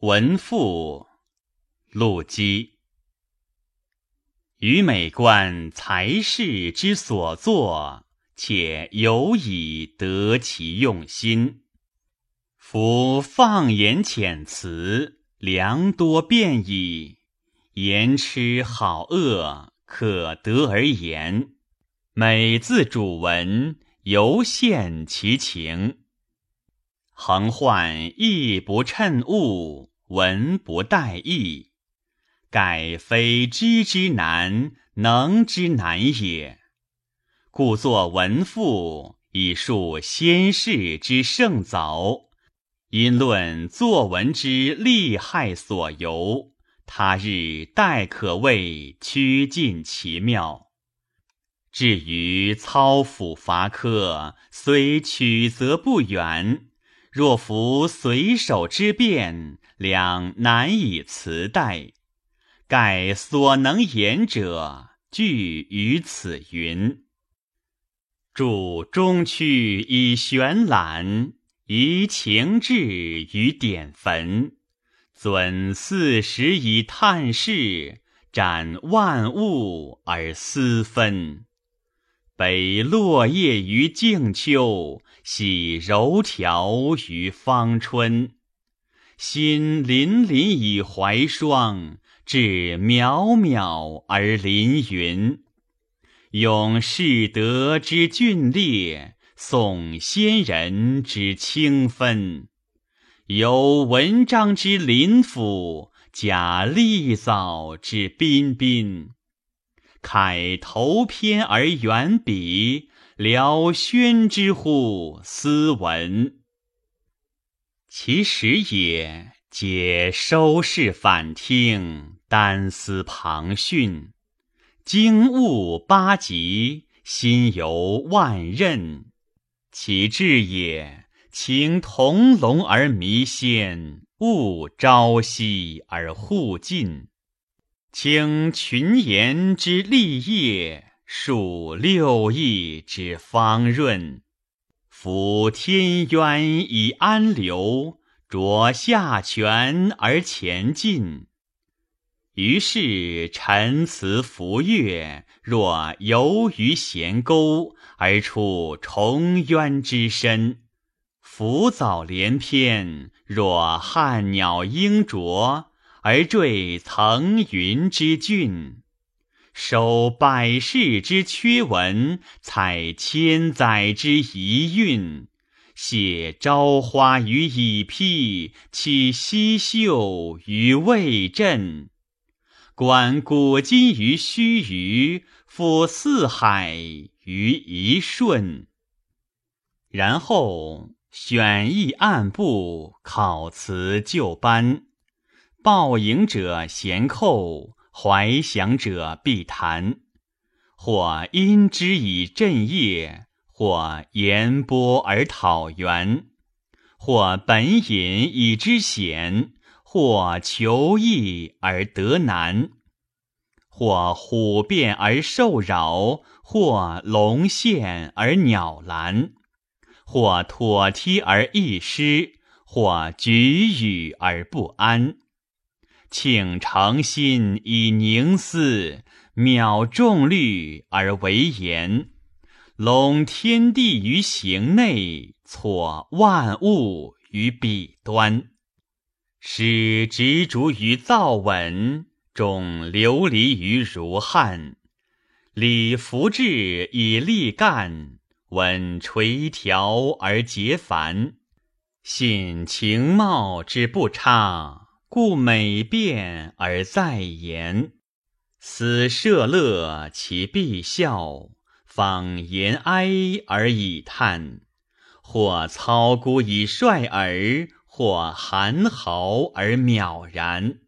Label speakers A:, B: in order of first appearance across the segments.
A: 文赋，陆机。于美观才士之所作，且有以得其用心。夫放言遣词，良多变矣。言痴好恶，可得而言。每字主文，犹现其情。横患意不称物，文不待意，盖非知之难，能之难也。故作文赋，以述先世之盛凿，因论作文之利害所由。他日待可谓趋近其妙。至于操斧伐柯，虽曲则不远；若夫随手之变，两难以辞代。盖所能言者，俱于此云。著中区以玄览，移情志于典坟。尊四时以探视，展万物而思分。北落叶于静秋，喜柔条于芳春。心凛凛以怀霜，志渺渺而临云。咏士德之峻烈，颂先人之清芬。有文章之林甫，假立藻之彬彬。慨头篇而远笔，聊轩之乎斯文。其实也，皆收视反听，单思旁讯。经悟八极，心游万仞。其志也。情同笼而弥鲜，物朝夕而互进。清群言之立业，数六艺之方润。夫天渊以安流，濯下泉而前进。于是陈词浮月，若游于弦沟，而出重渊之深。浮藻连篇，若汉鸟鹰啄，而坠层云之峻；收百世之缺文，采千载之遗韵，写朝花于蚁披，起西秀于未振，观古今于须臾，俯四海于一瞬。然后。选意按部，考辞就班。报迎者闲扣，怀想者必谈。或因之以振业，或言波而讨源；或本隐以知险，或求易而得难；或虎变而兽扰，或龙现而鸟拦。或妥帖而易失，或举语而不安。请诚心以凝思，渺众虑而为言。笼天地于形内，错万物于彼端。使执着于造文，众流离于如汉。理服志以立干。稳垂条而结繁，信情貌之不差，故每变而在言。思社乐其必笑，访言哀而以叹。或操孤以率尔，或含豪而渺然。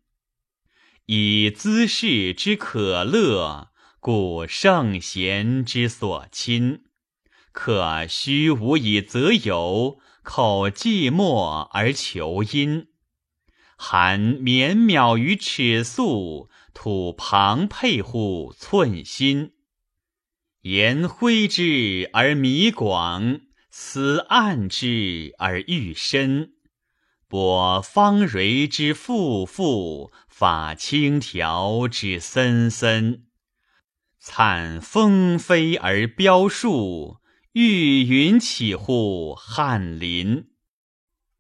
A: 以姿势之可乐，故圣贤之所亲。可虚无以则有，口寂寞而求音。含绵渺于尺素，吐庞沛乎寸心。言挥之而弥广，思暗之而愈深。播方蕊之馥馥，发轻条之森森。灿风飞而飙树，玉云起乎翰林。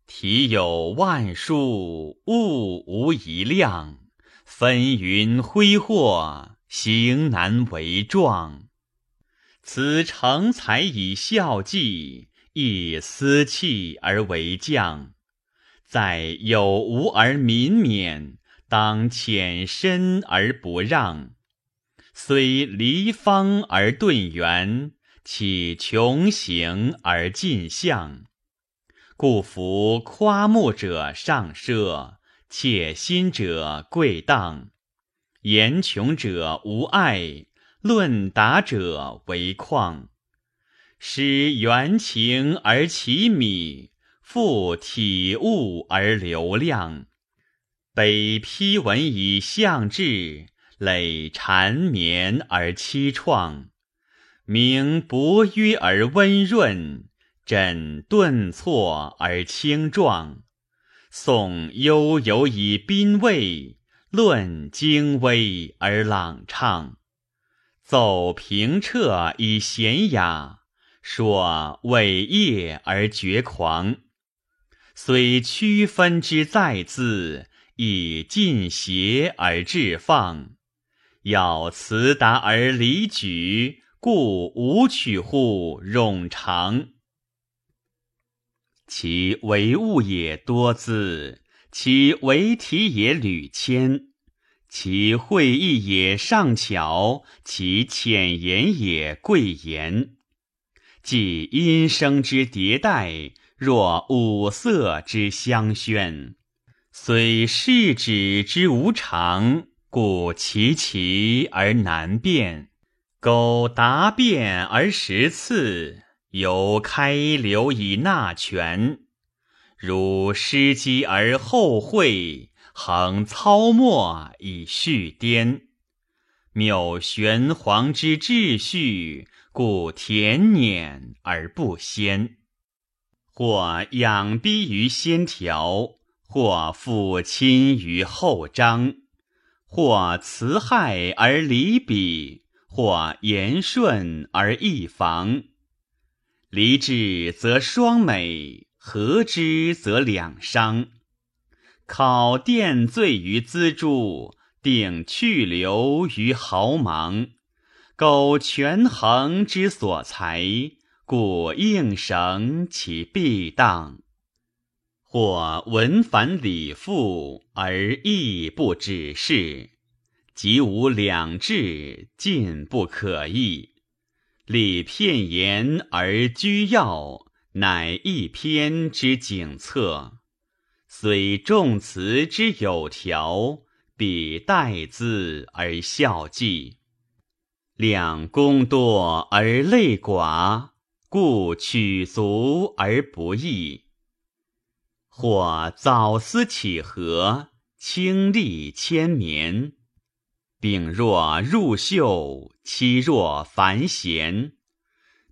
A: 体有万数，物无一量。纷云挥霍，形难为状。此成才以效计，亦思气而为将。在有无而民免，当浅深而不让。虽离方而顿圆，岂穷行而尽象？故夫夸慕者上奢，且心者贵当。言穷者无爱，论达者为旷。使原情而其米。复体物而流量，北批文以象志，累缠绵而凄怆。明博约而温润，枕顿挫而轻壮。颂悠游以宾味，论精微而朗畅。奏平彻以闲雅，说伟业而绝狂。虽区分之在字，以尽邪而致放；要辞达而离举，故无取乎冗长。其为物也多姿，其为体也屡谦，其会意也上巧，其浅言也贵言。即音声之迭代。若五色之相宣，虽世指之无常，故其奇而难辨。苟答辩而识次，犹开流以纳泉。如失机而后会，恒操墨以续颠。谬玄黄之秩序，故恬捻而不鲜。或仰逼于先条，或抚亲于后章；或辞害而离彼，或言顺而易防。离之则双美，合之则两伤。考奠罪于锱铢，定去留于毫芒。苟权衡之所裁。故应绳其必当，或文繁理复而义不止事，即无两志，尽不可议。理片言而居要，乃一篇之景策。虽重词之有条，比待字而效记。两功多而累寡。故取足而不易，或早思起合，清丽千绵。丙若入袖，妻若繁弦。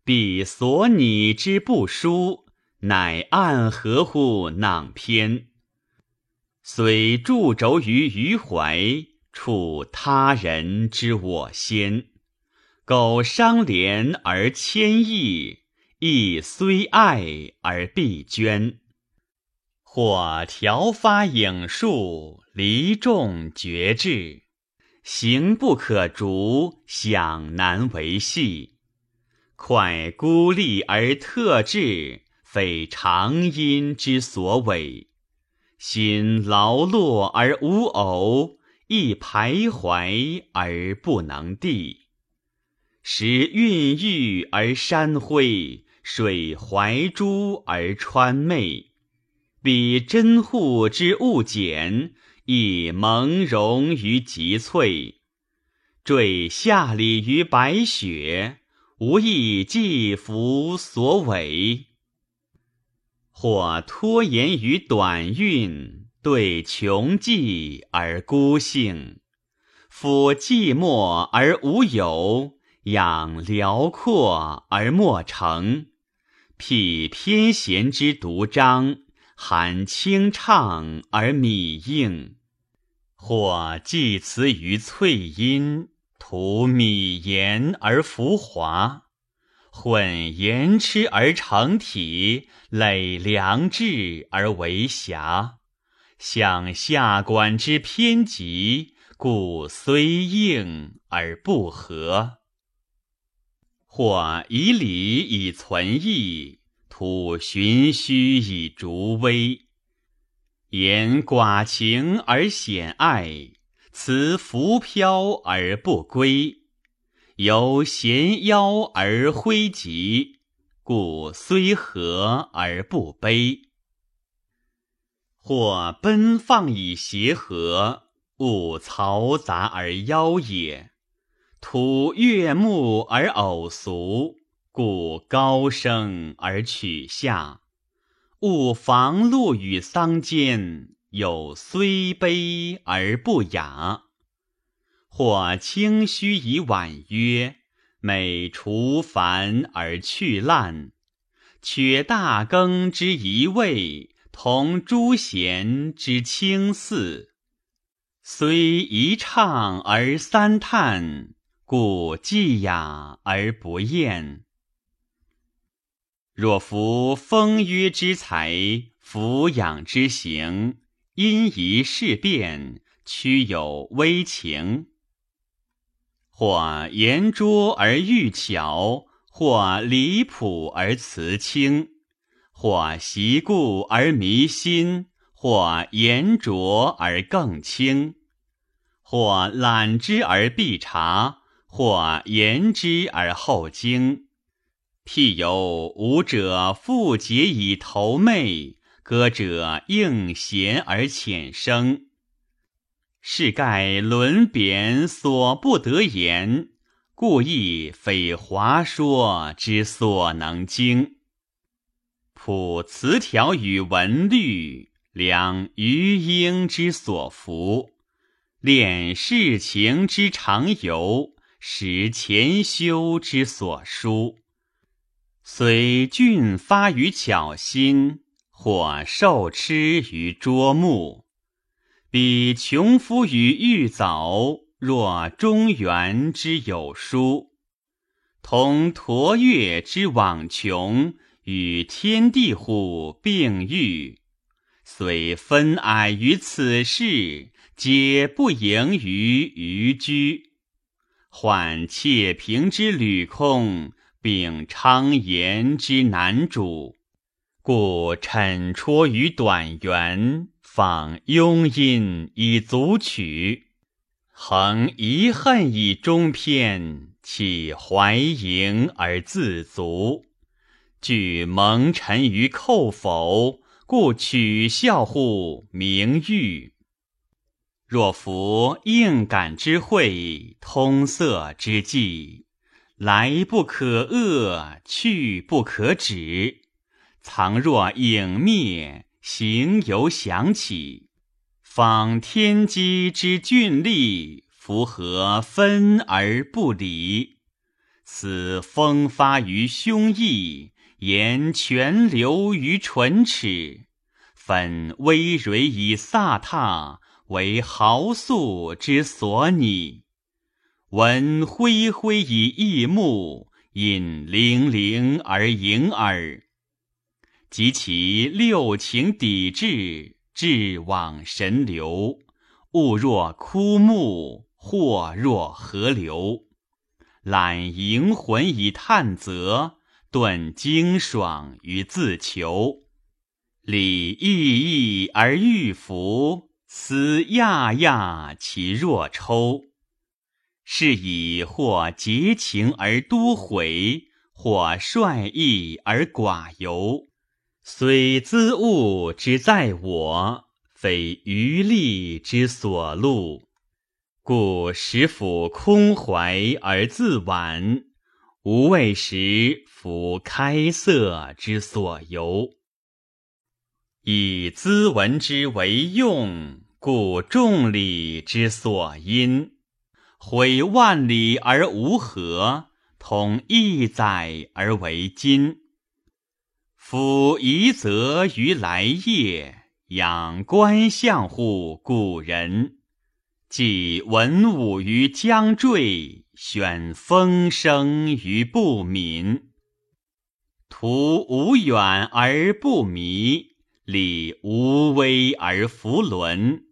A: 彼所拟之不舒，乃暗合乎囊篇。虽驻轴于余怀，处他人之我先。苟伤怜而谦抑。亦虽爱而必捐，或调发影数，离众绝志，行不可逐，想难为细。快孤立而特质，非常因之所委。心劳落而无偶，亦徘徊而不能递。时孕育而山辉。水怀珠而川媚，比珍护之物简，亦蒙融于极翠。坠下礼于白雪，无亦寄服所委。或拖延于短韵，对穷寂而孤兴，抚寂寞而无有，养辽阔而莫成。辟偏贤之独章，含清畅而米硬；或寄词于翠阴，涂米盐而浮华；混盐吃而成体，累良质而为瑕。向下管之偏急，故虽应而不和。或以礼以存义，图循虚以逐微。言寡情而显爱，辞浮飘而不归。由闲邀而挥疾，故虽和而不悲。或奔放以协和，勿嘈杂而妖也。土悦目而偶俗，故高声而取下；勿防露与桑间，有虽悲而不雅。或清虚以婉约，美除繁而去滥，取大羹之一味，同诸贤之清肆，虽一唱而三叹。故既雅而不厌。若夫风约之才，俯仰之行，因仪事变，屈有微情；或言拙而欲巧，或离谱而辞轻；或习故而迷心，或言拙而更轻；或览之而必察。或言之而后精，譬有舞者复结以投媚，歌者应弦而浅声。是盖论贬所不得言，故亦非华说之所能经。普词条与文律，量余英之所服，练世情之常由。识前修之所书，虽俊发于巧心，或受痴于拙目，比穷夫于玉藻，若中原之有书，同驼月之往穷，与天地乎并育，虽分矮于此世，皆不盈于余居。缓窃平之履空，秉昌言之难主，故沉戳于短圆，仿庸音以足取，恒遗恨以终篇，岂怀盈而自足？具蒙尘于叩否，故取笑乎名誉。若夫应感之会，通塞之际，来不可遏，去不可止。藏若影灭，行犹响起。仿天机之峻丽，符合分而不离。此风发于胸臆，言泉流于唇齿，粉微蕊以飒沓。为豪素之所拟，闻恢恢以异目，引灵灵而盈耳。及其六情抵志，志往神流，物若枯木，或若河流。揽盈魂以探泽，顿精爽于自求。理意义而欲服。思亚亚其若抽，是以或结情而多悔，或率意而寡尤。虽资物之在我，非余力之所录，故使甫空怀而自婉，无谓时夫开塞之所由。以资文之为用。故众礼之所因，毁万里而无和，统一载而为今。夫夷则于来业，仰观象乎古人。既文武于将坠，选风声于不敏。图无远而不迷，理无微而弗伦。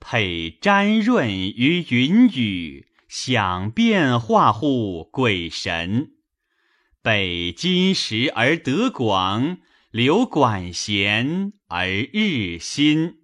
A: 配沾润于云雨，想变化乎鬼神。北金石而得广，留管弦而日新。